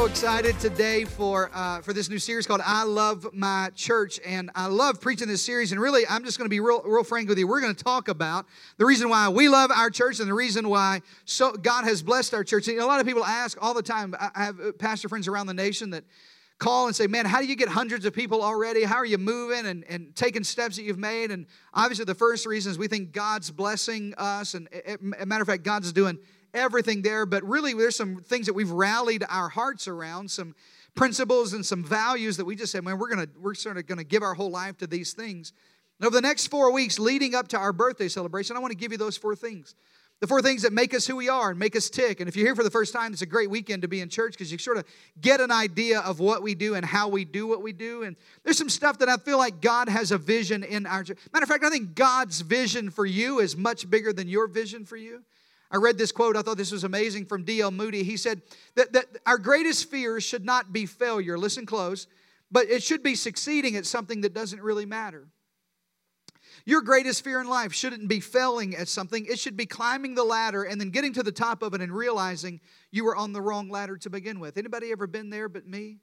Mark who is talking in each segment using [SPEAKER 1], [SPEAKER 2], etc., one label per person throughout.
[SPEAKER 1] So excited today for uh, for this new series called "I Love My Church," and I love preaching this series. And really, I'm just going to be real, real frank with you. We're going to talk about the reason why we love our church and the reason why so God has blessed our church. And a lot of people ask all the time. I have uh, pastor friends around the nation that call and say, Man, how do you get hundreds of people already? How are you moving and, and taking steps that you've made? And obviously, the first reason is we think God's blessing us. And a matter of fact, God's doing everything there, but really there's some things that we've rallied our hearts around, some principles and some values that we just said, man, we're gonna we're sort of gonna give our whole life to these things. And over the next four weeks leading up to our birthday celebration, I want to give you those four things. The four things that make us who we are and make us tick. And if you're here for the first time, it's a great weekend to be in church because you sort of get an idea of what we do and how we do what we do. And there's some stuff that I feel like God has a vision in our church. Matter of fact, I think God's vision for you is much bigger than your vision for you. I read this quote, I thought this was amazing from D.L. Moody. He said that, that our greatest fear should not be failure, listen close, but it should be succeeding at something that doesn't really matter. Your greatest fear in life shouldn't be failing at something. It should be climbing the ladder and then getting to the top of it and realizing you were on the wrong ladder to begin with. Anybody ever been there but me?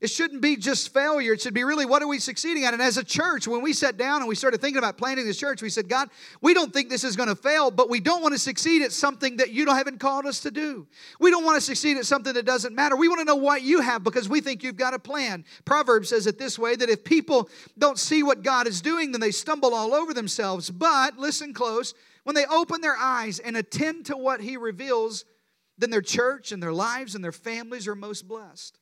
[SPEAKER 1] It shouldn't be just failure. It should be really what are we succeeding at? And as a church, when we sat down and we started thinking about planting this church, we said, God, we don't think this is going to fail, but we don't want to succeed at something that you haven't called us to do. We don't want to succeed at something that doesn't matter. We want to know what you have because we think you've got a plan. Proverbs says it this way that if people don't see what God is doing, then they stumble all over themselves. But listen close, when they open their eyes and attend to what He reveals, then their church and their lives and their families are most blessed.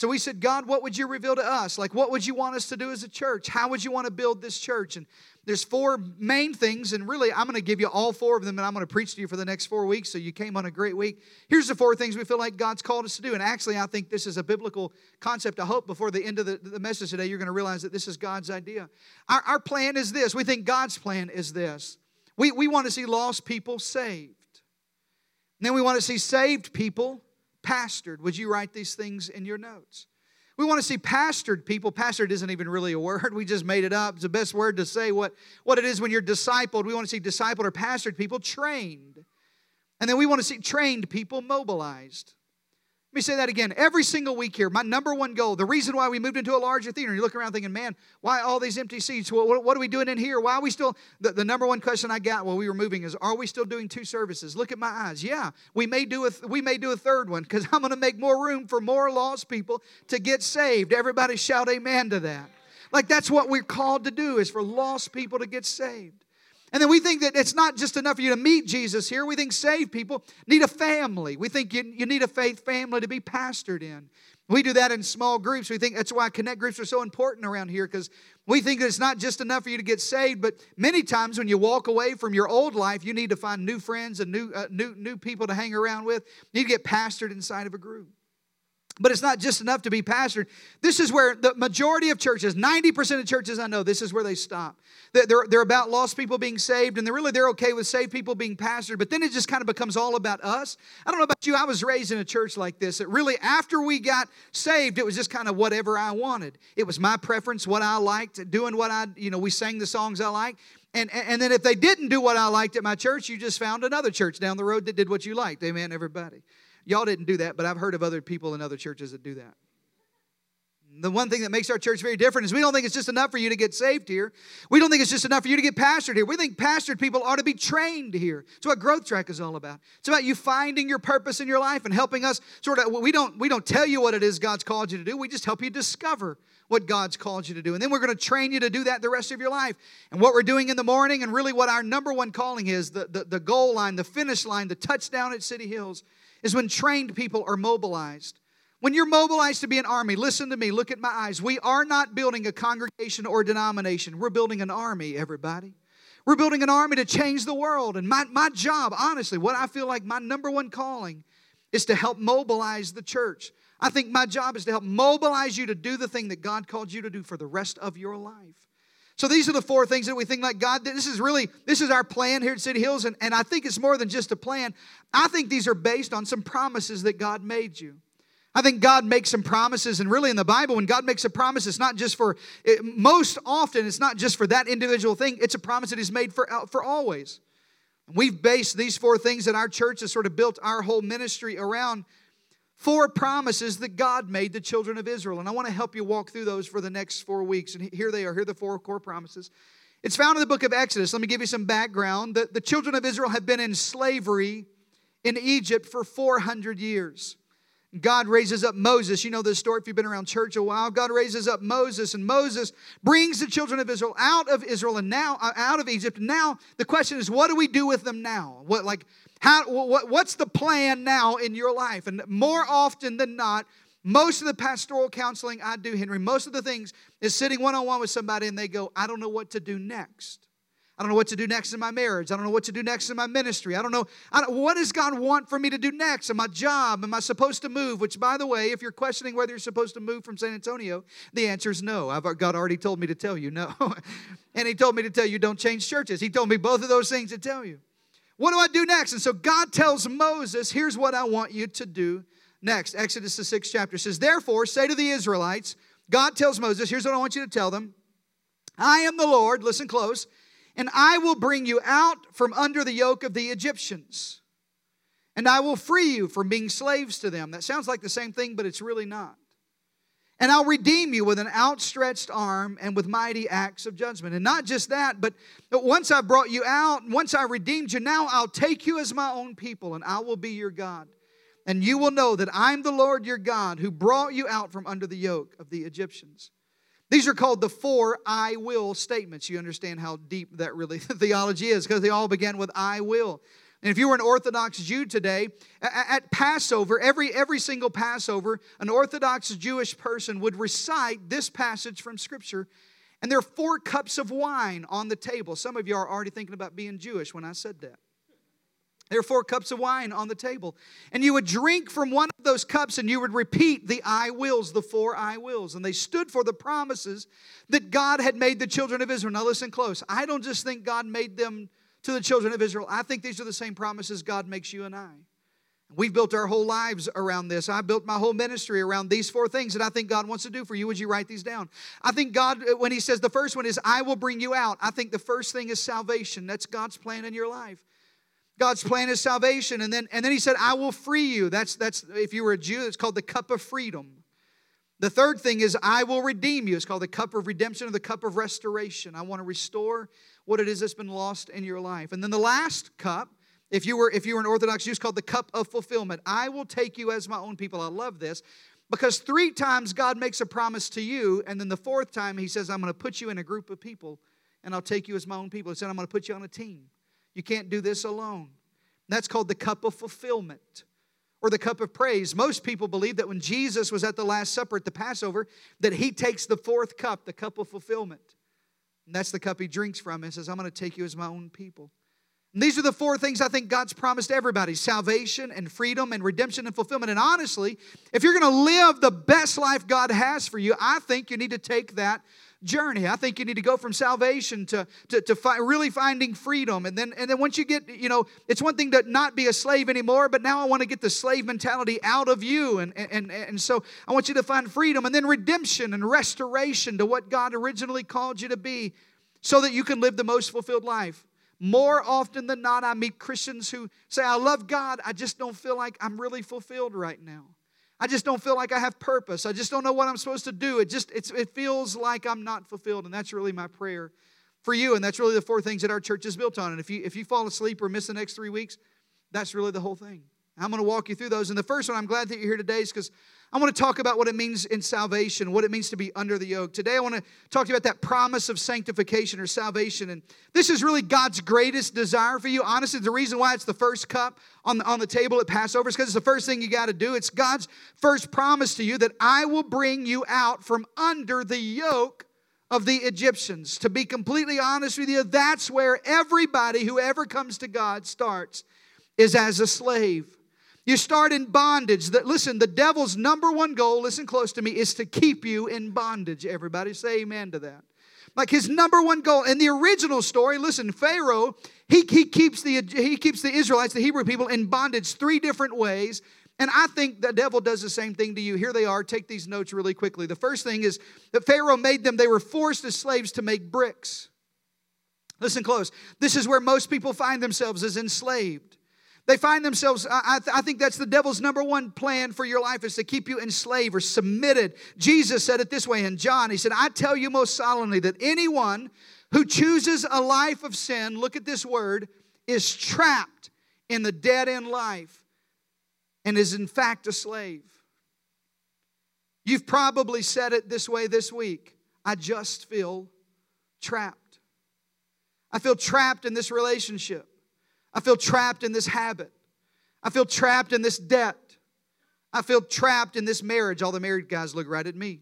[SPEAKER 1] So we said, God, what would you reveal to us? Like, what would you want us to do as a church? How would you want to build this church? And there's four main things, and really, I'm going to give you all four of them, and I'm going to preach to you for the next four weeks. So you came on a great week. Here's the four things we feel like God's called us to do. And actually, I think this is a biblical concept. I hope before the end of the, the message today, you're going to realize that this is God's idea. Our, our plan is this. We think God's plan is this. We, we want to see lost people saved. And then we want to see saved people pastored. Would you write these things in your notes? We want to see pastored people. Pastored isn't even really a word. We just made it up. It's the best word to say what, what it is when you're discipled. We want to see discipled or pastored people trained. And then we want to see trained people mobilized. Let me say that again. Every single week here, my number one goal, the reason why we moved into a larger theater, you look around thinking, man, why all these empty seats? What, what are we doing in here? Why are we still, the, the, number one question I got while we were moving is, are we still doing two services? Look at my eyes. Yeah, we may do a, we may do a third one because I'm going to make more room for more lost people to get saved. Everybody shout amen to that. Like that's what we're called to do is for lost people to get saved. And then we think that it's not just enough for you to meet Jesus here. We think saved people need a family. We think you, you need a faith family to be pastored in. We do that in small groups. We think that's why connect groups are so important around here because we think that it's not just enough for you to get saved, but many times when you walk away from your old life, you need to find new friends and new, uh, new, new people to hang around with. You need to get pastored inside of a group. But it's not just enough to be pastored. This is where the majority of churches, 90% of churches I know, this is where they stop. They're, they're about lost people being saved, and they're really they're okay with saved people being pastored, but then it just kind of becomes all about us. I don't know about you, I was raised in a church like this. That really, after we got saved, it was just kind of whatever I wanted. It was my preference, what I liked, doing what I, you know, we sang the songs I liked. And, and then if they didn't do what I liked at my church, you just found another church down the road that did what you liked. Amen, everybody. Y'all didn't do that, but I've heard of other people in other churches that do that. The one thing that makes our church very different is we don't think it's just enough for you to get saved here. We don't think it's just enough for you to get pastored here. We think pastored people ought to be trained here. It's what Growth Track is all about. It's about you finding your purpose in your life and helping us sort of we don't we don't tell you what it is God's called you to do. We just help you discover what God's called you to do. And then we're going to train you to do that the rest of your life. And what we're doing in the morning and really what our number one calling is, the, the, the goal line, the finish line, the touchdown at City Hills is when trained people are mobilized. When you're mobilized to be an army, listen to me, look at my eyes. We are not building a congregation or denomination. We're building an army, everybody. We're building an army to change the world. And my, my job, honestly, what I feel like my number one calling is to help mobilize the church. I think my job is to help mobilize you to do the thing that God called you to do for the rest of your life. So these are the four things that we think like God, this is really, this is our plan here at City Hills, and, and I think it's more than just a plan. I think these are based on some promises that God made you. I think God makes some promises, and really in the Bible, when God makes a promise, it's not just for, it, most often, it's not just for that individual thing, it's a promise that He's made for, uh, for always. We've based these four things that our church has sort of built our whole ministry around four promises that God made the children of Israel. And I want to help you walk through those for the next four weeks. And here they are. Here are the four core promises. It's found in the book of Exodus. Let me give you some background. The, the children of Israel have been in slavery in Egypt for 400 years. God raises up Moses. You know this story if you've been around church a while. God raises up Moses, and Moses brings the children of Israel out of Israel and now uh, out of Egypt. Now the question is, what do we do with them now? What like how what, what's the plan now in your life? And more often than not, most of the pastoral counseling I do, Henry, most of the things is sitting one on one with somebody and they go, I don't know what to do next. I don't know what to do next in my marriage. I don't know what to do next in my ministry. I don't know, I don't, what does God want for me to do next in my job? Am I supposed to move? Which, by the way, if you're questioning whether you're supposed to move from San Antonio, the answer is no. I've, God already told me to tell you no. and He told me to tell you don't change churches. He told me both of those things to tell you. What do I do next? And so God tells Moses, here's what I want you to do next. Exodus, the sixth chapter says, Therefore, say to the Israelites, God tells Moses, here's what I want you to tell them I am the Lord, listen close and I will bring you out from under the yoke of the Egyptians. And I will free you from being slaves to them. That sounds like the same thing, but it's really not. And I'll redeem you with an outstretched arm and with mighty acts of judgment. And not just that, but once I brought you out, once I redeemed you, now I'll take you as my own people, and I will be your God. And you will know that I'm the Lord your God who brought you out from under the yoke of the Egyptians. These are called the four I will statements. You understand how deep that really theology is because they all begin with I will. And if you were an Orthodox Jew today, at Passover, every, every single Passover, an Orthodox Jewish person would recite this passage from Scripture. And there are four cups of wine on the table. Some of you are already thinking about being Jewish when I said that. There are four cups of wine on the table. And you would drink from one of those cups and you would repeat the I wills, the four I wills. And they stood for the promises that God had made the children of Israel. Now, listen close. I don't just think God made them to the children of Israel, I think these are the same promises God makes you and I. We've built our whole lives around this. I built my whole ministry around these four things that I think God wants to do for you. Would you write these down? I think God, when He says the first one is, I will bring you out, I think the first thing is salvation. That's God's plan in your life. God's plan is salvation. And then, and then he said, I will free you. That's, that's, if you were a Jew, it's called the cup of freedom. The third thing is, I will redeem you. It's called the cup of redemption or the cup of restoration. I want to restore what it is that's been lost in your life. And then the last cup, if you were if you were an Orthodox Jew, is called the cup of fulfillment. I will take you as my own people. I love this because three times God makes a promise to you, and then the fourth time He says, I'm going to put you in a group of people, and I'll take you as my own people. He said, I'm going to put you on a team. You can't do this alone. That's called the cup of fulfillment or the cup of praise. Most people believe that when Jesus was at the Last Supper at the Passover, that he takes the fourth cup, the cup of fulfillment. And that's the cup he drinks from and says, I'm going to take you as my own people. And these are the four things I think God's promised everybody salvation and freedom and redemption and fulfillment. And honestly, if you're going to live the best life God has for you, I think you need to take that journey. I think you need to go from salvation to, to, to fi- really finding freedom. And then, and then once you get, you know, it's one thing to not be a slave anymore, but now I want to get the slave mentality out of you. And, and, and so I want you to find freedom and then redemption and restoration to what God originally called you to be so that you can live the most fulfilled life. More often than not, I meet Christians who say, I love God, I just don't feel like I'm really fulfilled right now. I just don't feel like I have purpose. I just don't know what I'm supposed to do. It just it feels like I'm not fulfilled, and that's really my prayer for you. And that's really the four things that our church is built on. And if you if you fall asleep or miss the next three weeks, that's really the whole thing. I'm going to walk you through those. And the first one, I'm glad that you're here today, is because I want to talk about what it means in salvation, what it means to be under the yoke. Today, I want to talk to you about that promise of sanctification or salvation. And this is really God's greatest desire for you. Honestly, the reason why it's the first cup on the, on the table at Passover is because it's the first thing you got to do. It's God's first promise to you that I will bring you out from under the yoke of the Egyptians. To be completely honest with you, that's where everybody who ever comes to God starts, is as a slave. You start in bondage. That listen, the devil's number one goal, listen close to me, is to keep you in bondage. Everybody say amen to that. Like his number one goal. In the original story, listen, Pharaoh, he, he keeps the he keeps the Israelites, the Hebrew people, in bondage three different ways. And I think the devil does the same thing to you. Here they are. Take these notes really quickly. The first thing is that Pharaoh made them, they were forced as slaves to make bricks. Listen close. This is where most people find themselves as enslaved. They find themselves, I, I, think that's the devil's number one plan for your life is to keep you enslaved or submitted. Jesus said it this way in John. He said, I tell you most solemnly that anyone who chooses a life of sin, look at this word, is trapped in the dead end life and is in fact a slave. You've probably said it this way this week I just feel trapped. I feel trapped in this relationship. I feel trapped in this habit. I feel trapped in this debt. I feel trapped in this marriage. All the married guys look right at me.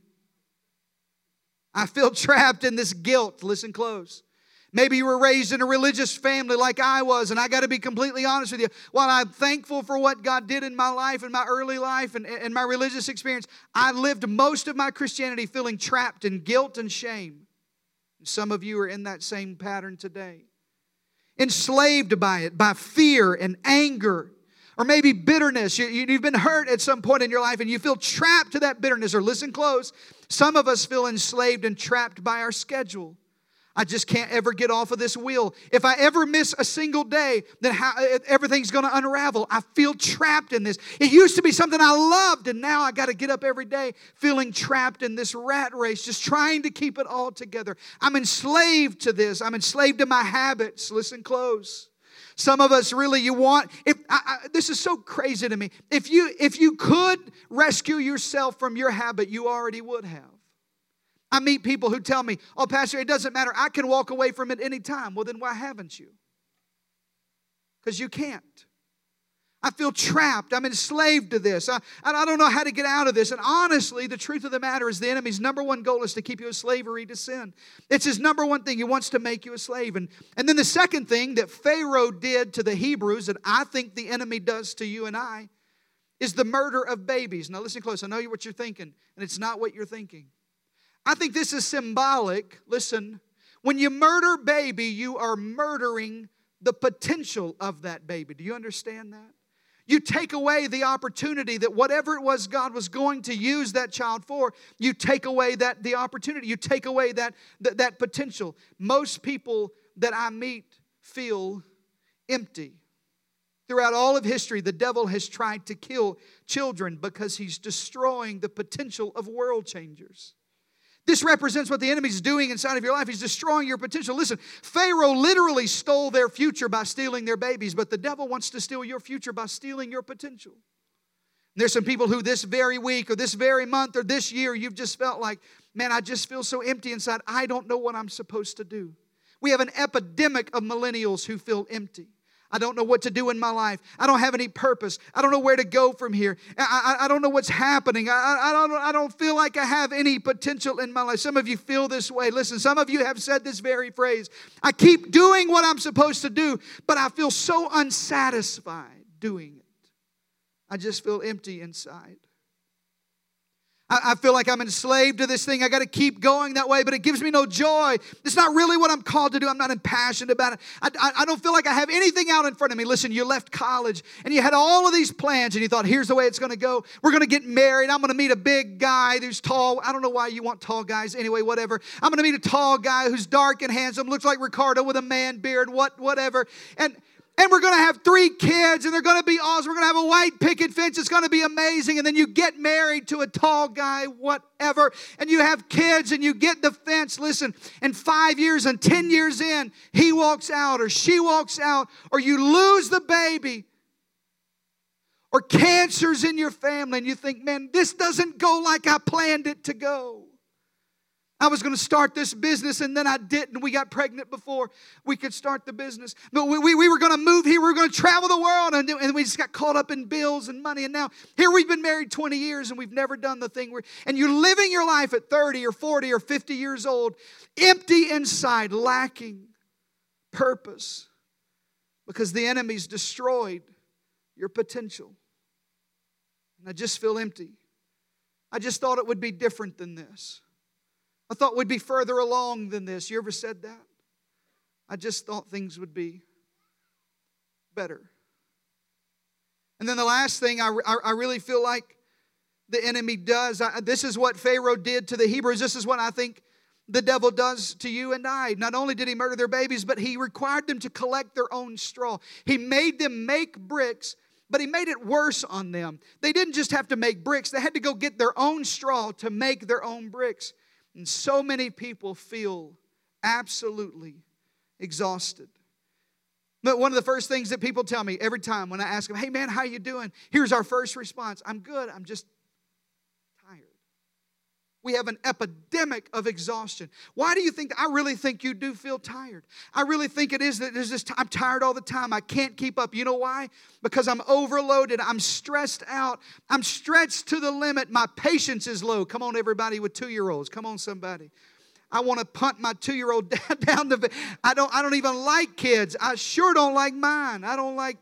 [SPEAKER 1] I feel trapped in this guilt. Listen close. Maybe you were raised in a religious family like I was, and I got to be completely honest with you. While I'm thankful for what God did in my life, in my early life, and, and my religious experience, I lived most of my Christianity feeling trapped in guilt and shame. Some of you are in that same pattern today enslaved by it, by fear and anger, or maybe bitterness. You, have been hurt at some point in your life and you feel trapped to that bitterness. Or listen close, some of us feel enslaved and trapped by our schedule. I just can't ever get off of this wheel. If I ever miss a single day, then how, eh, everything's going to unravel. I feel trapped in this. It used to be something I loved, and now I got to get up every day feeling trapped in this rat race, just trying to keep it all together. I'm enslaved to this. I'm enslaved to my habits. Listen close. Some of us really you want if I, I, this is so crazy to me. If you if you could rescue yourself from your habit, you already would have. I meet people who tell me, oh, Pastor, it doesn't matter. I can walk away from it any time. Well, then why haven't you? Because you can't. I feel trapped. I'm enslaved to this. I, I don't know how to get out of this. And honestly, the truth of the matter is the enemy's number one goal is to keep you a slavery to sin. It's his number one thing. He wants to make you a slave. And, and then the second thing that Pharaoh did to the Hebrews, that I think the enemy does to you and I, is the murder of babies. Now, listen close. I know what you're thinking, and it's not what you're thinking. I think this is symbolic. Listen, when you murder baby, you are murdering the potential of that baby. Do you understand that? You take away the opportunity that whatever it was God was going to use that child for, you take away that the opportunity. You take away that, that, that potential. Most people that I meet feel empty. Throughout all of history, the devil has tried to kill children because he's destroying the potential of world changers. This represents what the enemy's doing inside of your life. He's destroying your potential. Listen, Pharaoh literally stole their future by stealing their babies, but the devil wants to steal your future by stealing your potential. there's some people who this very week or this very month or this year, you've just felt like, man, I just feel so empty inside. I don't know what I'm supposed to do. We have an epidemic of millennials who feel empty. I don't know what to do in my life. I don't have any purpose. I don't know where to go from here. I, I, I don't know what's happening. I, I, don't, I don't feel like I have any potential in my life. Some of you feel this way. Listen, some of you have said this very phrase I keep doing what I'm supposed to do, but I feel so unsatisfied doing it. I just feel empty inside. I, feel like I'm enslaved to this thing. I got to keep going that way, but it gives me no joy. It's not really what I'm called to do. I'm not impassioned about it. I, I, I, don't feel like I have anything out in front of me. Listen, you left college and you had all of these plans and you thought, here's the way it's going to go. We're going to get married. I'm going to meet a big guy who's tall. I don't know why you want tall guys. Anyway, whatever. I'm going to meet a tall guy who's dark and handsome, looks like Ricardo with a man beard, what, whatever. And and we're going to have three kids and they're going to be awesome. We're going to have a white picket fence. It's going to be amazing. And then you get married to a tall guy, whatever, and you have kids and you get the fence. Listen, and five years and 10 years in, he walks out or she walks out, or you lose the baby, or cancer's in your family, and you think, man, this doesn't go like I planned it to go. I was going to start this business and then I didn't. We got pregnant before we could start the business. But we, we, we were going to move here. We were going to travel the world. And, and we just got caught up in bills and money. And now here we've been married 20 years and we've never done the thing. And you're living your life at 30 or 40 or 50 years old, empty inside, lacking purpose because the enemy's destroyed your potential. And I just feel empty. I just thought it would be different than this. I thought we'd be further along than this. You ever said that? I just thought things would be better. And then the last thing I, I, I really feel like the enemy does, I, this is what Pharaoh did to the Hebrews. This is what I think the devil does to you and I. Not only did he murder their babies, but he required them to collect their own straw. He made them make bricks, but he made it worse on them. They didn't just have to make bricks, they had to go get their own straw to make their own bricks. And so many people feel absolutely exhausted. But one of the first things that people tell me every time when I ask them, "Hey man, how you doing?" Here's our first response: "I'm good. I'm just we have an epidemic of exhaustion. Why do you think? I really think you do feel tired. I really think it is that there's this. I'm tired all the time. I can't keep up. You know why? Because I'm overloaded. I'm stressed out. I'm stretched to the limit. My patience is low. Come on, everybody with two year olds. Come on, somebody. I want to punt my two year old down the. I don't. I don't even like kids. I sure don't like mine. I don't like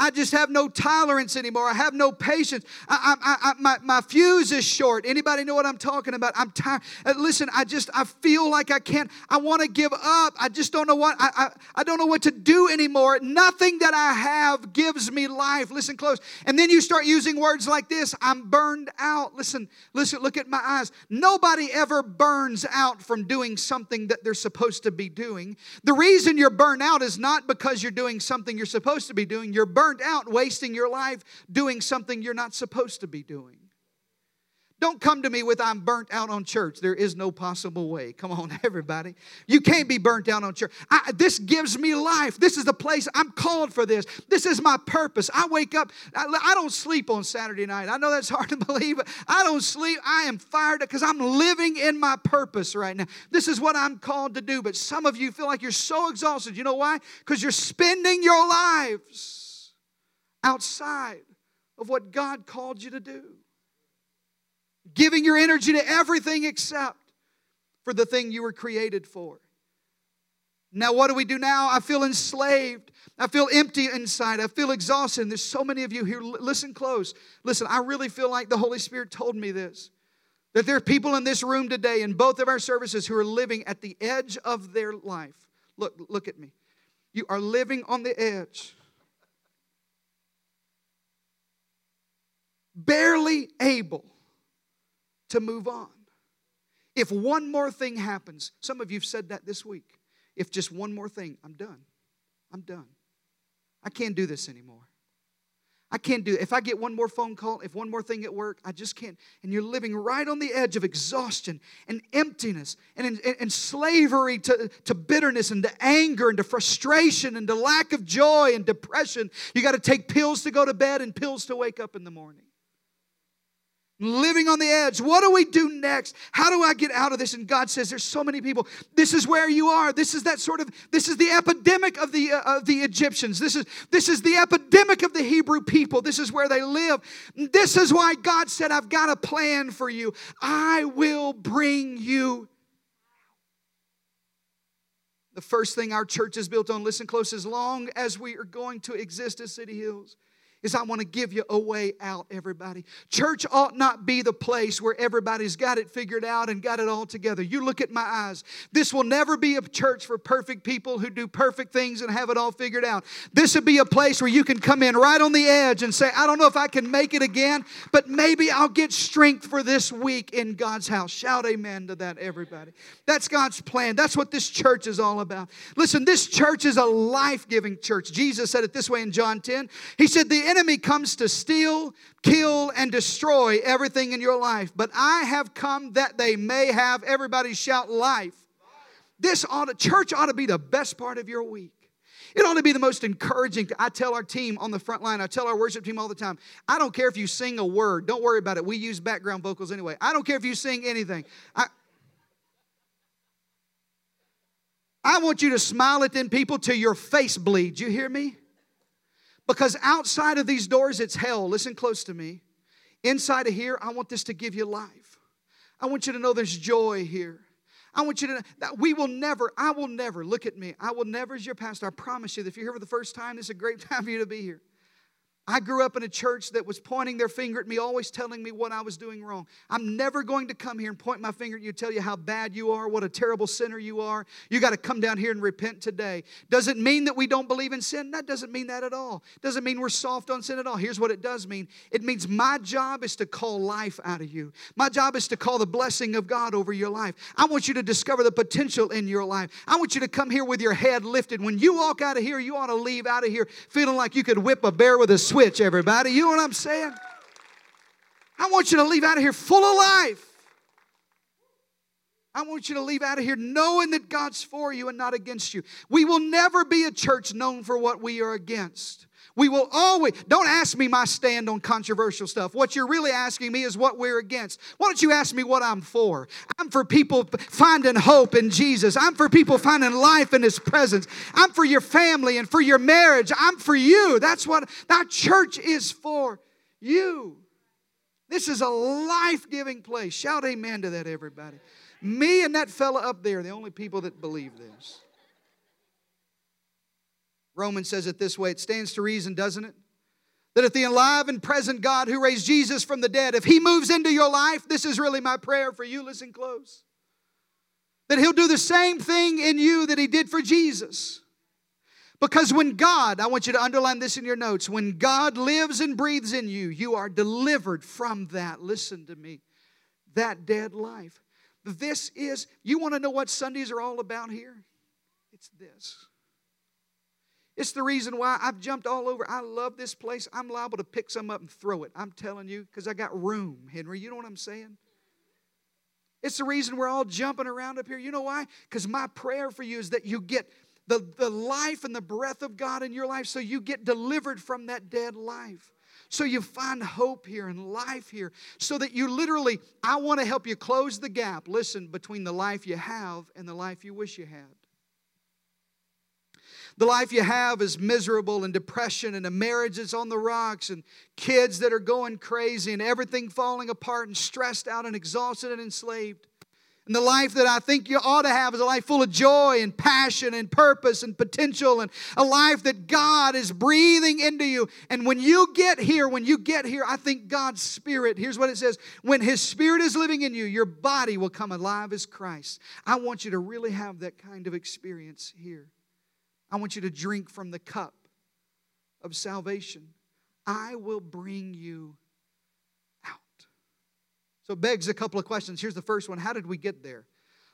[SPEAKER 1] I just have no tolerance anymore. I have no patience. I, I, I, my, my fuse is short. Anybody know what I'm talking about? I'm tired. Uh, listen, I just, I feel like I can't, I want to give up. I just don't know what, I, I, I don't know what to do anymore. Nothing that I have gives me life. Listen close. And then you start using words like this I'm burned out. Listen, listen, look at my eyes. Nobody ever burns out from doing something that they're supposed to be doing. The reason you're burned out is not because you're doing something you're supposed to be doing. You're burned out wasting your life doing something you're not supposed to be doing. Don't come to me with, I'm burnt out on church. There is no possible way. Come on, everybody. You can't be burnt out on church. I, this gives me life. This is the place I'm called for this. This is my purpose. I wake up, I, I don't sleep on Saturday night. I know that's hard to believe, I don't sleep. I am fired because I'm living in my purpose right now. This is what I'm called to do. But some of you feel like you're so exhausted. You know why? Because you're spending your lives outside of what God called you to do. Giving your energy to everything except for the thing you were created for. Now, what do we do now? I feel enslaved. I feel empty inside. I feel exhausted. And there's so many of you here. Listen close. Listen, I really feel like the Holy Spirit told me this. That there are people in this room today in both of our services who are living at the edge of their life. Look, look at me. You are living on the edge. Barely able to move on. If one more thing happens, some of you have said that this week. If just one more thing, I'm done. I'm done. I can't do this anymore. I can't do it. If I get one more phone call, if one more thing at work, I just can't. And you're living right on the edge of exhaustion and emptiness and, and, and slavery to, to bitterness and to anger and to frustration and to lack of joy and depression. You got to take pills to go to bed and pills to wake up in the morning living on the edge. What do we do next? How do I get out of this? And God says, There's so many people. This is where you are. This is that sort of, this is the epidemic of the, uh, of the Egyptians. This is, this is the epidemic of the Hebrew people. This is where they live. This is why God said, I've got a plan for you. I will bring you. The first thing our church is built on, listen close, as long as we are going to exist as City Hills is I want to give you a way out, everybody. Church ought not be the place where everybody's got it figured out and got it all together. You look at my eyes. This will never be a church for perfect people who do perfect things and have it all figured out. This would be a place where you can come in right on the edge and say, I don't know if I can make it again, but maybe I'll get strength for this week in God's house. Shout amen to that, everybody. That's God's plan. That's what this church is all about. Listen, this church is a life giving church. Jesus said it this way in John 10. He said, The enemy comes to steal, kill, and destroy everything in your life. But I have come that they may have, everybody shout, life. This ought to, church ought to be the best part of your week. It ought to be the most encouraging. I tell our team on the front line, I tell our worship team all the time, I don't care if you sing a word. Don't worry about it. We use background vocals anyway. I don't care if you sing anything. I, I want you to smile at them people till your face bleeds. You hear me? Because outside of these doors, it's hell. Listen close to me. Inside of here, I want this to give you life. I want you to know there's joy here. I want you to know that we will never, I will never, look at me, I will never, as your pastor, I promise you that if you're here for the first time, this is a great time for you to be here. I grew up in a church that was pointing their finger at me, always telling me what I was doing wrong. I'm never going to come here and point my finger at you, tell you how bad you are, what a terrible sinner you are. You got to come down here and repent today. Does it mean that we don't believe in sin? That doesn't mean that at all. Doesn't mean we're soft on sin at all. Here's what it does mean it means my job is to call life out of you. My job is to call the blessing of God over your life. I want you to discover the potential in your life. I want you to come here with your head lifted. When you walk out of here, you ought to leave out of here feeling like you could whip a bear with a switch switch, everybody. You know what I'm saying? I want you to leave out of here full of life. I want you to leave out of here knowing that God's for you and not against you. We will never be a church known for what we are against. We will always, don't ask me my stand on controversial stuff. What you're really asking me is what we're against. Why don't you ask me what I'm for? I'm for people finding hope in Jesus. I'm for people finding life in His presence. I'm for your family and for your marriage. I'm for you. That's what that church is for you. This is a life giving place. Shout amen to that, everybody. Me and that fella up there, the only people that believe this. Romans says it this way it stands to reason, doesn't it? That if the alive and present God who raised Jesus from the dead, if he moves into your life, this is really my prayer for you. Listen close. That he'll do the same thing in you that he did for Jesus. Because when God, I want you to underline this in your notes, when God lives and breathes in you, you are delivered from that. Listen to me, that dead life. This is, you want to know what Sundays are all about here? It's this. It's the reason why I've jumped all over. I love this place. I'm liable to pick some up and throw it. I'm telling you, because I got room, Henry. You know what I'm saying? It's the reason we're all jumping around up here. You know why? Because my prayer for you is that you get the, the life and the breath of God in your life so you get delivered from that dead life. So you find hope here and life here. So that you literally, I want to help you close the gap, listen, between the life you have and the life you wish you had. The life you have is miserable and depression, and a marriage that's on the rocks, and kids that are going crazy, and everything falling apart, and stressed out, and exhausted, and enslaved. And the life that I think you ought to have is a life full of joy and passion and purpose and potential, and a life that God is breathing into you. And when you get here, when you get here, I think God's Spirit, here's what it says when His Spirit is living in you, your body will come alive as Christ. I want you to really have that kind of experience here. I want you to drink from the cup of salvation. I will bring you out. So begs a couple of questions. Here's the first one How did we get there?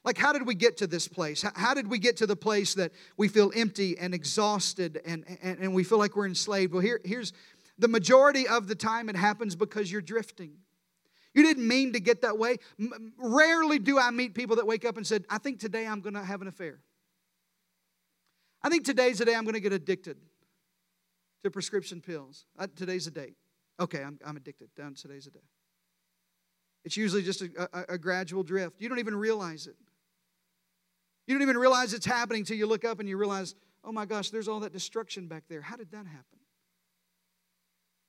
[SPEAKER 1] Like, how did we get to this place? How did we get to the place that we feel empty and exhausted and, and, and we feel like we're enslaved? Well, here, here's the majority of the time it happens because you're drifting. You didn't mean to get that way. Rarely do I meet people that wake up and said, I think today I'm going to have an affair. I think today's the day I'm going to get addicted to prescription pills. Uh, today's the date. Okay, I'm, I'm addicted. Down today's the day. It's usually just a, a, a gradual drift. You don't even realize it. You don't even realize it's happening until you look up and you realize, oh my gosh, there's all that destruction back there. How did that happen?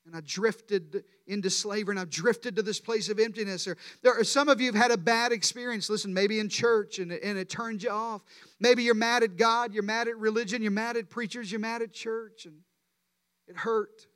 [SPEAKER 1] And I drifted into slavery and I've drifted to this place of emptiness. Or there are some of you have had a bad experience, listen, maybe in church and, and it turned you off. Maybe you're mad at God, you're mad at religion, you're mad at preachers, you're mad at church, and it hurt.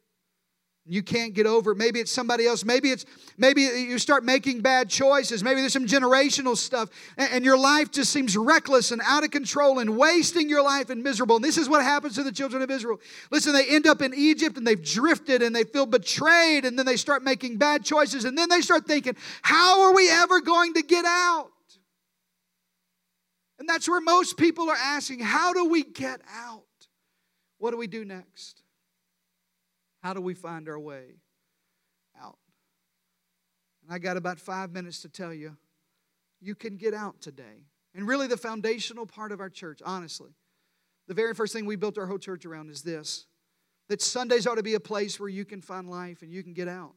[SPEAKER 1] You can't get over. Maybe it's somebody else. Maybe it's maybe you start making bad choices. Maybe there's some generational stuff, and, and, your life just seems reckless and out of control and wasting your life and miserable. And this is what happens to the children of Israel. Listen, they end up in Egypt and they've drifted and they feel betrayed, and then they start making bad choices, and then they start thinking, "How are we ever going to get out?" And that's where most people are asking, "How do we get out? What do we do next?" How do we find our way out? And I got about five minutes to tell you you can get out today. And really, the foundational part of our church, honestly, the very first thing we built our whole church around is this that Sundays ought to be a place where you can find life and you can get out.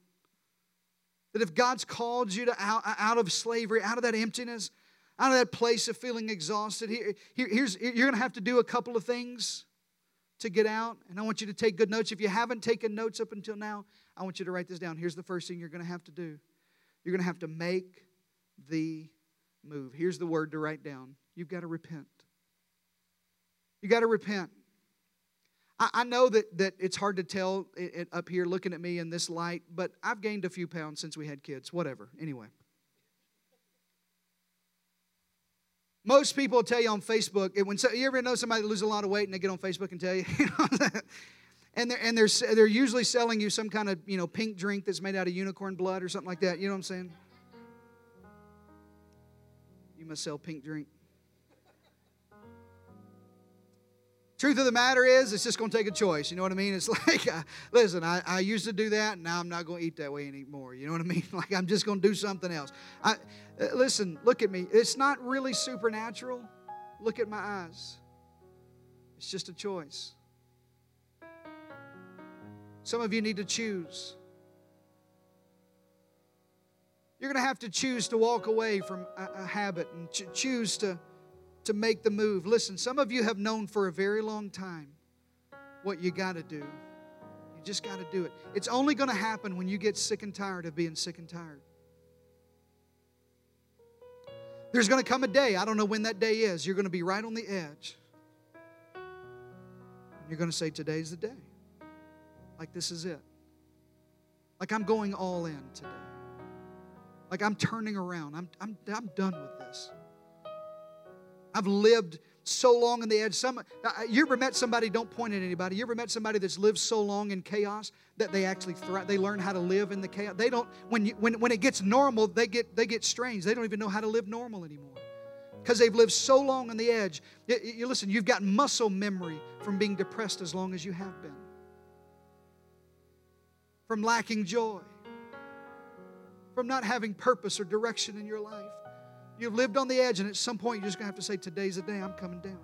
[SPEAKER 1] That if God's called you to out, out of slavery, out of that emptiness, out of that place of feeling exhausted, here, here, here's, you're going to have to do a couple of things to get out, and I want you to take good notes. If you haven't taken notes up until now, I want you to write this down. Here's the first thing you're going to have to do you're going to have to make the move. Here's the word to write down you've got to repent. You got to repent. I, I know that, that it's hard to tell it, it up here looking at me in this light, but I've gained a few pounds since we had kids. Whatever. Anyway. Most people tell you on Facebook, when so, you ever know somebody that loses a lot of weight and they get on Facebook and tell you, and they're and they're they're usually selling you some kind of you know pink drink that's made out of unicorn blood or something like that. You know what I'm saying? You must sell pink drink. Truth of the matter is, it's just going to take a choice. You know what I mean? It's like, uh, listen, I, I used to do that, and now I'm not going to eat that way anymore. You know what I mean? Like, I'm just going to do something else. I, uh, listen, look at me. It's not really supernatural. Look at my eyes. It's just a choice. Some of you need to choose. You're going to have to choose to walk away from a, a habit and ch- choose to to make the move. Listen, some of you have known for a very long time what you got to do. You just got to do it. It's only going to happen when you get sick and tired of being sick and tired. There's going to come a day, I don't know when that day is, you're going to be right on the edge. You're going to say, Today's the day. Like this is it. Like I'm going all in today. Like I'm turning around. I'm, I'm, I'm done with this. I've lived so long on the edge. Some, uh, you ever met somebody? Don't point at anybody. You ever met somebody that's lived so long in chaos that they actually thrive? They learn how to live in the chaos. They don't. When you, when when it gets normal, they get they get strange. They don't even know how to live normal anymore because they've lived so long on the edge. You, you listen. You've got muscle memory from being depressed as long as you have been, from lacking joy, from not having purpose or direction in your life. You've lived on the edge, and at some point, you're just going to have to say, Today's the day I'm coming down.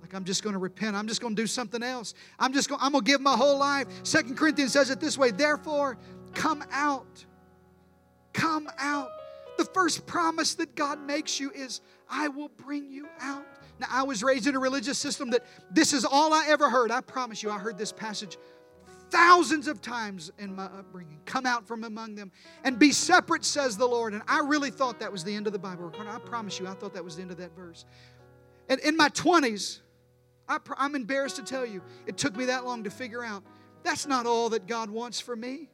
[SPEAKER 1] Like, I'm just going to repent. I'm just going to do something else. I'm just going, I'm going to give my whole life. Second Corinthians says it this way Therefore, come out. Come out. The first promise that God makes you is, I will bring you out. Now, I was raised in a religious system that this is all I ever heard. I promise you, I heard this passage thousands of times in my upbringing. Come out from among them and be separate, says the Lord. And I really thought that was the end of the Bible. I promise you, I thought that was the end of that verse. And in my 20s, I, am embarrassed to tell you, it took me that long to figure out that's not all that God wants for me.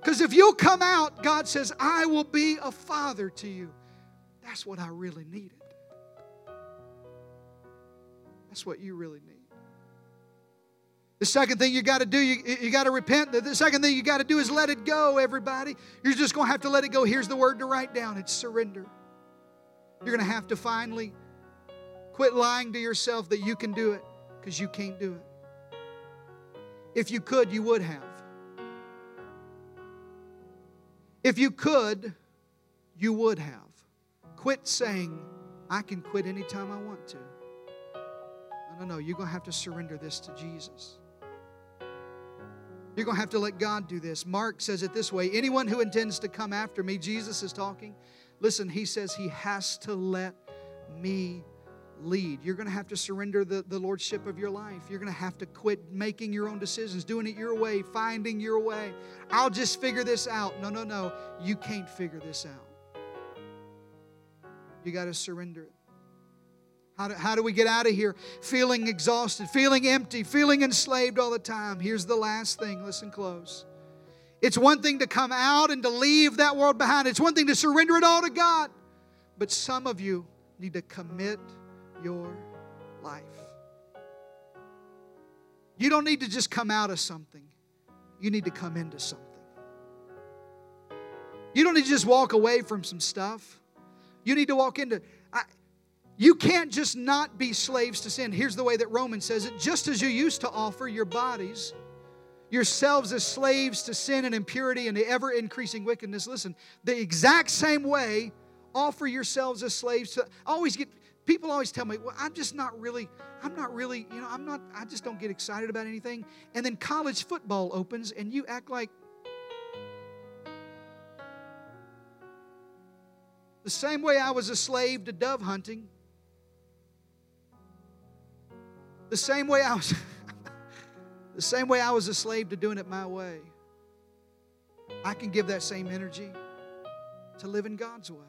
[SPEAKER 1] Because if you'll come out, God says, I will be a father to you. That's what I really needed. That's what you really need. The second thing you got to do, you, you got to repent. The second thing you got to do is let it go, everybody. You're just going to have to let it go. Here's the word to write down it's surrender. You're going to have to finally quit lying to yourself that you can do it because you can't do it. If you could, you would have. If you could, you would have. Quit saying, I can quit anytime I want to. No, no, no. You're going to have to surrender this to Jesus. You're going to have to let God do this. Mark says it this way anyone who intends to come after me, Jesus is talking. Listen, he says he has to let me lead. You're going to have to surrender the, the lordship of your life. You're going to have to quit making your own decisions, doing it your way, finding your way. I'll just figure this out. No, no, no. You can't figure this out. You got to surrender it. How do, how do we get out of here feeling exhausted, feeling empty, feeling enslaved all the time? Here's the last thing. Listen close. It's one thing to come out and to leave that world behind, it's one thing to surrender it all to God. But some of you need to commit your life. You don't need to just come out of something, you need to come into something. You don't need to just walk away from some stuff. You need to walk into. You can't just not be slaves to sin. Here's the way that Romans says it just as you used to offer your bodies, yourselves as slaves to sin and impurity and the ever increasing wickedness. Listen, the exact same way, offer yourselves as slaves to. I always get people always tell me, well, I'm just not really, I'm not really, you know, I'm not, I just don't get excited about anything. And then college football opens and you act like, the same way I was a slave to dove hunting, The same way I was the same way I was a slave to doing it my way. I can give that same energy to live in God's way.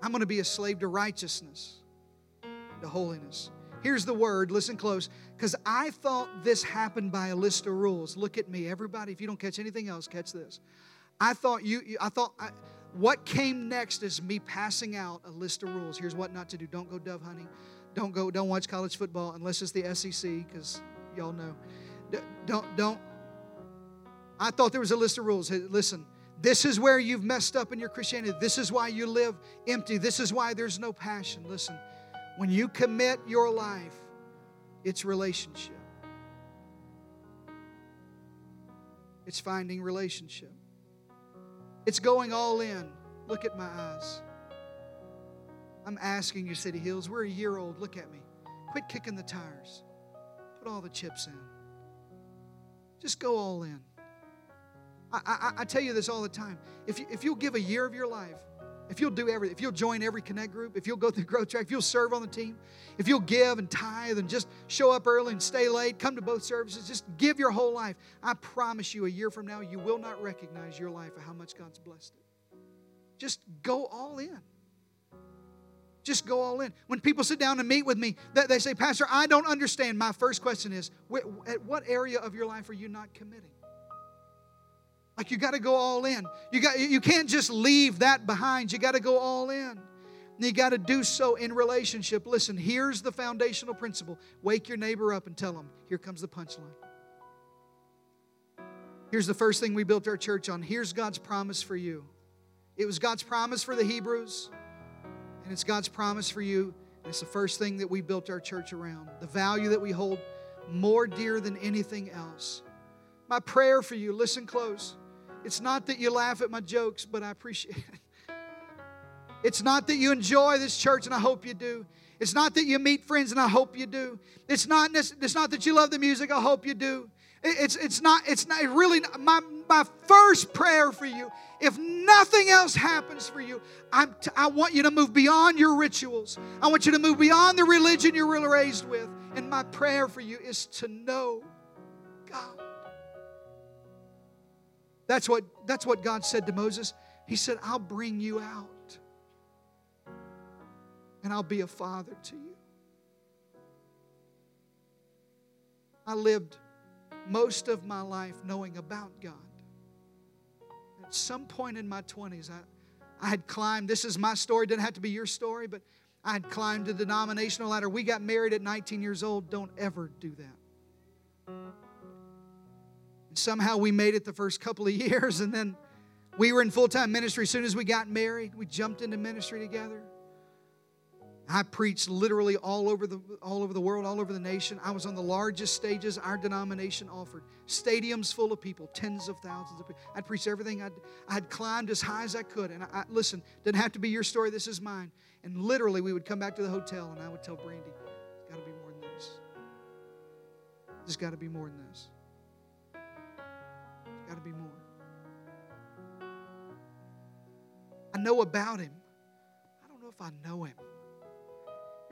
[SPEAKER 1] I'm going to be a slave to righteousness, to holiness. Here's the word, listen close, because I thought this happened by a list of rules. Look at me, everybody. If you don't catch anything else, catch this. I thought you, I thought, I, what came next is me passing out a list of rules. Here's what not to do. Don't go dove hunting. Don't go, don't watch college football unless it's the SEC, because y'all know. Don't, don't. I thought there was a list of rules. Hey, listen, this is where you've messed up in your Christianity. This is why you live empty. This is why there's no passion. Listen, when you commit your life, it's relationship. It's finding relationship. It's going all in. Look at my eyes. I'm asking you, City Hills, we're a year old. Look at me. Quit kicking the tires. Put all the chips in. Just go all in. I, I, I tell you this all the time. If, you, if you'll give a year of your life, if you'll do everything, if you'll join every connect group, if you'll go through growth track, if you'll serve on the team, if you'll give and tithe and just show up early and stay late, come to both services, just give your whole life. I promise you, a year from now, you will not recognize your life and how much God's blessed it. Just go all in. Just go all in. When people sit down and meet with me, they say, Pastor, I don't understand. My first question is, at what area of your life are you not committing? Like you got to go all in. You got you can't just leave that behind. You got to go all in. And you got to do so in relationship. Listen, here's the foundational principle. Wake your neighbor up and tell him, here comes the punchline. Here's the first thing we built our church on. Here's God's promise for you. It was God's promise for the Hebrews, and it's God's promise for you. And it's the first thing that we built our church around. The value that we hold more dear than anything else. My prayer for you, listen close. It's not that you laugh at my jokes, but I appreciate it. It's not that you enjoy this church, and I hope you do. It's not that you meet friends, and I hope you do. It's not, it's not that you love the music, I hope you do. It's, it's not, it's not really, my, my first prayer for you, if nothing else happens for you, I'm t- I want you to move beyond your rituals. I want you to move beyond the religion you were raised with. And my prayer for you is to know God. That's what, that's what God said to Moses. He said, I'll bring you out and I'll be a father to you. I lived most of my life knowing about God. At some point in my 20s, I, I had climbed, this is my story, didn't have to be your story, but I had climbed the denominational ladder. We got married at 19 years old. Don't ever do that. And somehow we made it the first couple of years, and then we were in full time ministry. As soon as we got married, we jumped into ministry together. I preached literally all over the all over the world, all over the nation. I was on the largest stages our denomination offered. Stadiums full of people, tens of thousands of people. I'd preached everything. I'd, I'd climbed as high as I could. And I, I listen, didn't have to be your story. This is mine. And literally, we would come back to the hotel, and I would tell Brandy, "It's got to be more than this. There's got to be more than this." There's got to be more. I know about him. I don't know if I know him.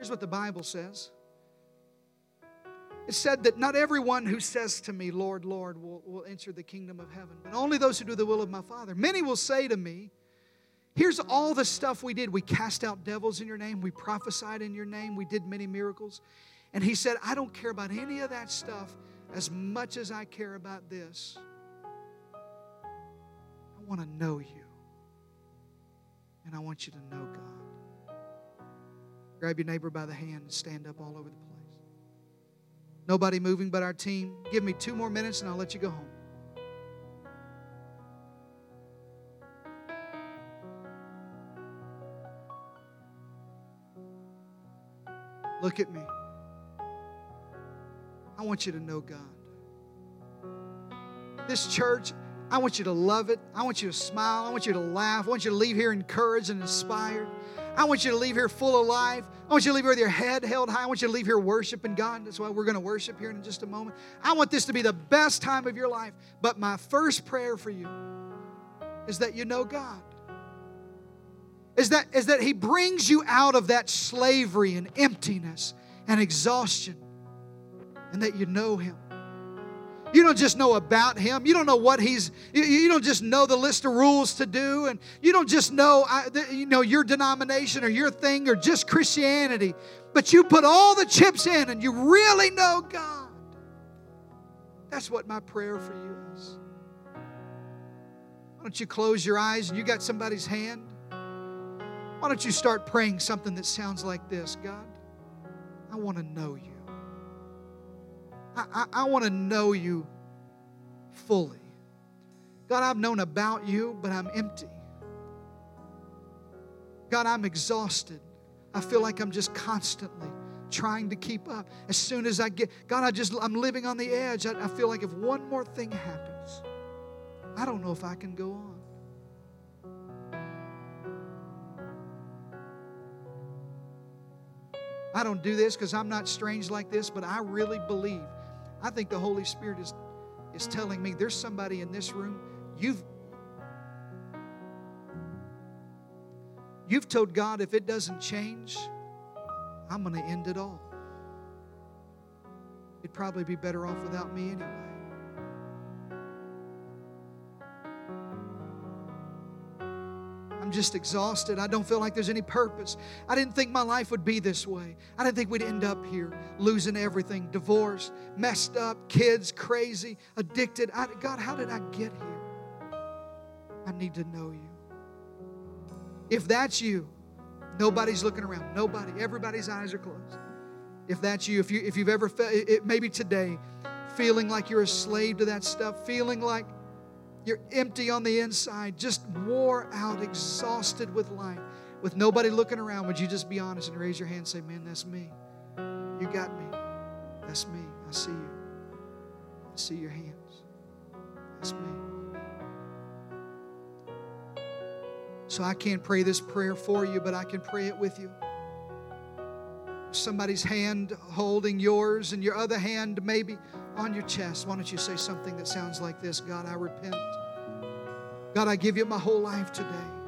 [SPEAKER 1] Here's what the Bible says it said that not everyone who says to me, Lord, Lord, will, will enter the kingdom of heaven, but only those who do the will of my Father. Many will say to me, Here's all the stuff we did. We cast out devils in your name, we prophesied in your name, we did many miracles. And he said, I don't care about any of that stuff as much as I care about this I want to know you. And I want you to know God. Grab your neighbor by the hand and stand up all over the place. Nobody moving but our team. Give me two more minutes and I'll let you go home. Look at me. I want you to know God. This church I want you to love it. I want you to smile. I want you to laugh. I want you to leave here encouraged and inspired. I want you to leave here full of life. I want you to leave here with your head held high. I want you to leave here worshiping God. That's why we're going to worship here in just a moment. I want this to be the best time of your life. But my first prayer for you is that you know God. Is that, is that He brings you out of that slavery and emptiness and exhaustion, and that you know Him You don't just know about him. You don't know what he's. You, don't just know the list of rules to do, and you don't just know, you know, your denomination or your thing or just Christianity. But you put all the chips in, and you really know God. That's what my prayer for you is. Why don't you close your eyes and you got somebody's hand? Why don't you start praying something that sounds like this God, I want to know you. I, I, I want to know you fully. God, I've known about you, but I'm empty. God, I'm exhausted. I feel like I'm just constantly trying to keep up. As soon as I get, God, I just, I'm living on the edge. I, I feel like if one more thing happens, I don't know if I can go on. I don't do this because I'm not strange like this, but I really believe I think the Holy Spirit is, is telling me there's somebody in this room, you've You've told God if it doesn't change, I'm going to end it all. It'd probably be better off without me anyway. Just exhausted. I don't feel like there's any purpose. I didn't think my life would be this way. I didn't think we'd end up here losing everything, divorced, messed up, kids crazy, addicted. I, God, how did I get here? I need to know you. If that's you, nobody's looking around. Nobody. Everybody's eyes are closed. If that's you, if you if you've ever felt it, maybe today, feeling like you're a slave to that stuff, feeling like you're empty on the inside, just wore out, exhausted with life, with nobody looking around. Would you just be honest and raise your hand and say, Man, that's me. You got me. That's me. I see you. I see your hands. That's me. So I can't pray this prayer for you, but I can pray it with you. Somebody's hand holding yours and your other hand maybe on your chest, why don't you say something that sounds like this God, I repent. God, I give you my whole life today.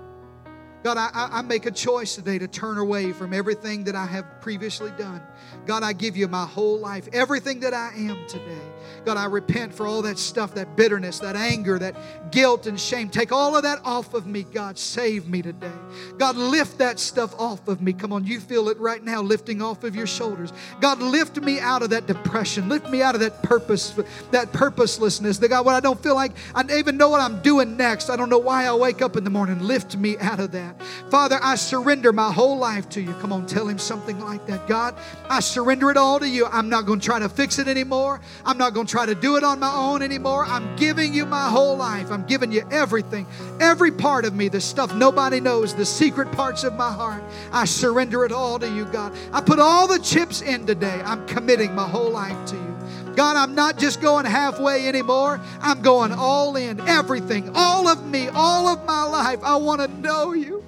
[SPEAKER 1] God, I, I, make a choice today to turn away from everything that I have previously done. God, I give you my whole life, everything that I am today. God, I repent for all that stuff, that bitterness, that anger, that guilt and shame. Take all of that off of me, God. Save me today. God, lift that stuff off of me. Come on, you feel it right now lifting off of your shoulders. God, lift me out of that depression. Lift me out of that purpose, that purposelessness. That God, what I don't feel like I even know what I'm doing next. I don't know why I wake up in the morning. Lift me out of that. Father, I surrender my whole life to you. Come on, tell him something like that. God, I surrender it all to you. I'm not going to try to fix it anymore. I'm not going to try to do it on my own anymore. I'm giving you my whole life. I'm giving you everything, every part of me, the stuff nobody knows, the secret parts of my heart. I surrender it all to you, God. I put all the chips in today. I'm committing my whole life to you. God, I'm not just going halfway anymore. I'm going all in, everything, all of me, all of my life. I want to know you.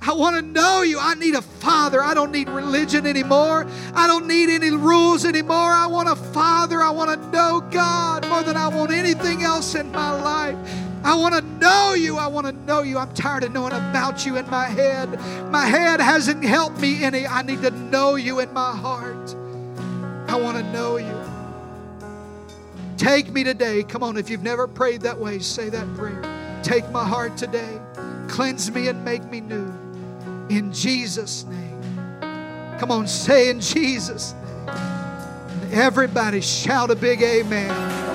[SPEAKER 1] I want to know you. I need a father. I don't need religion anymore. I don't need any rules anymore. I want a father. I want to know God more than I want anything else in my life. I want to know you. I want to know you. I'm tired of knowing about you in my head. My head hasn't helped me any. I need to know you in my heart. I want to know you. Take me today. Come on, if you've never prayed that way, say that prayer. Take my heart today. Cleanse me and make me new. In Jesus' name. Come on, say in Jesus' name. Everybody shout a big amen.